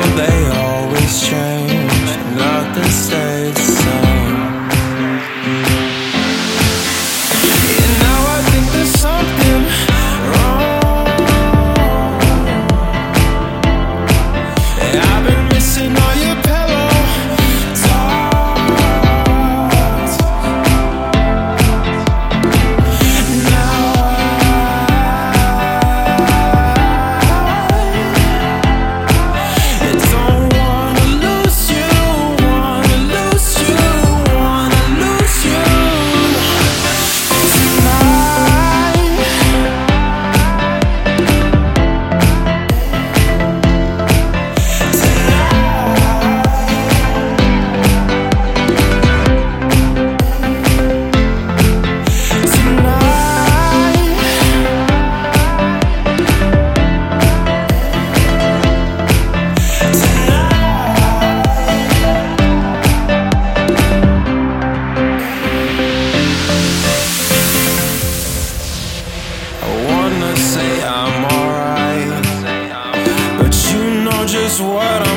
they always change, not the same. what I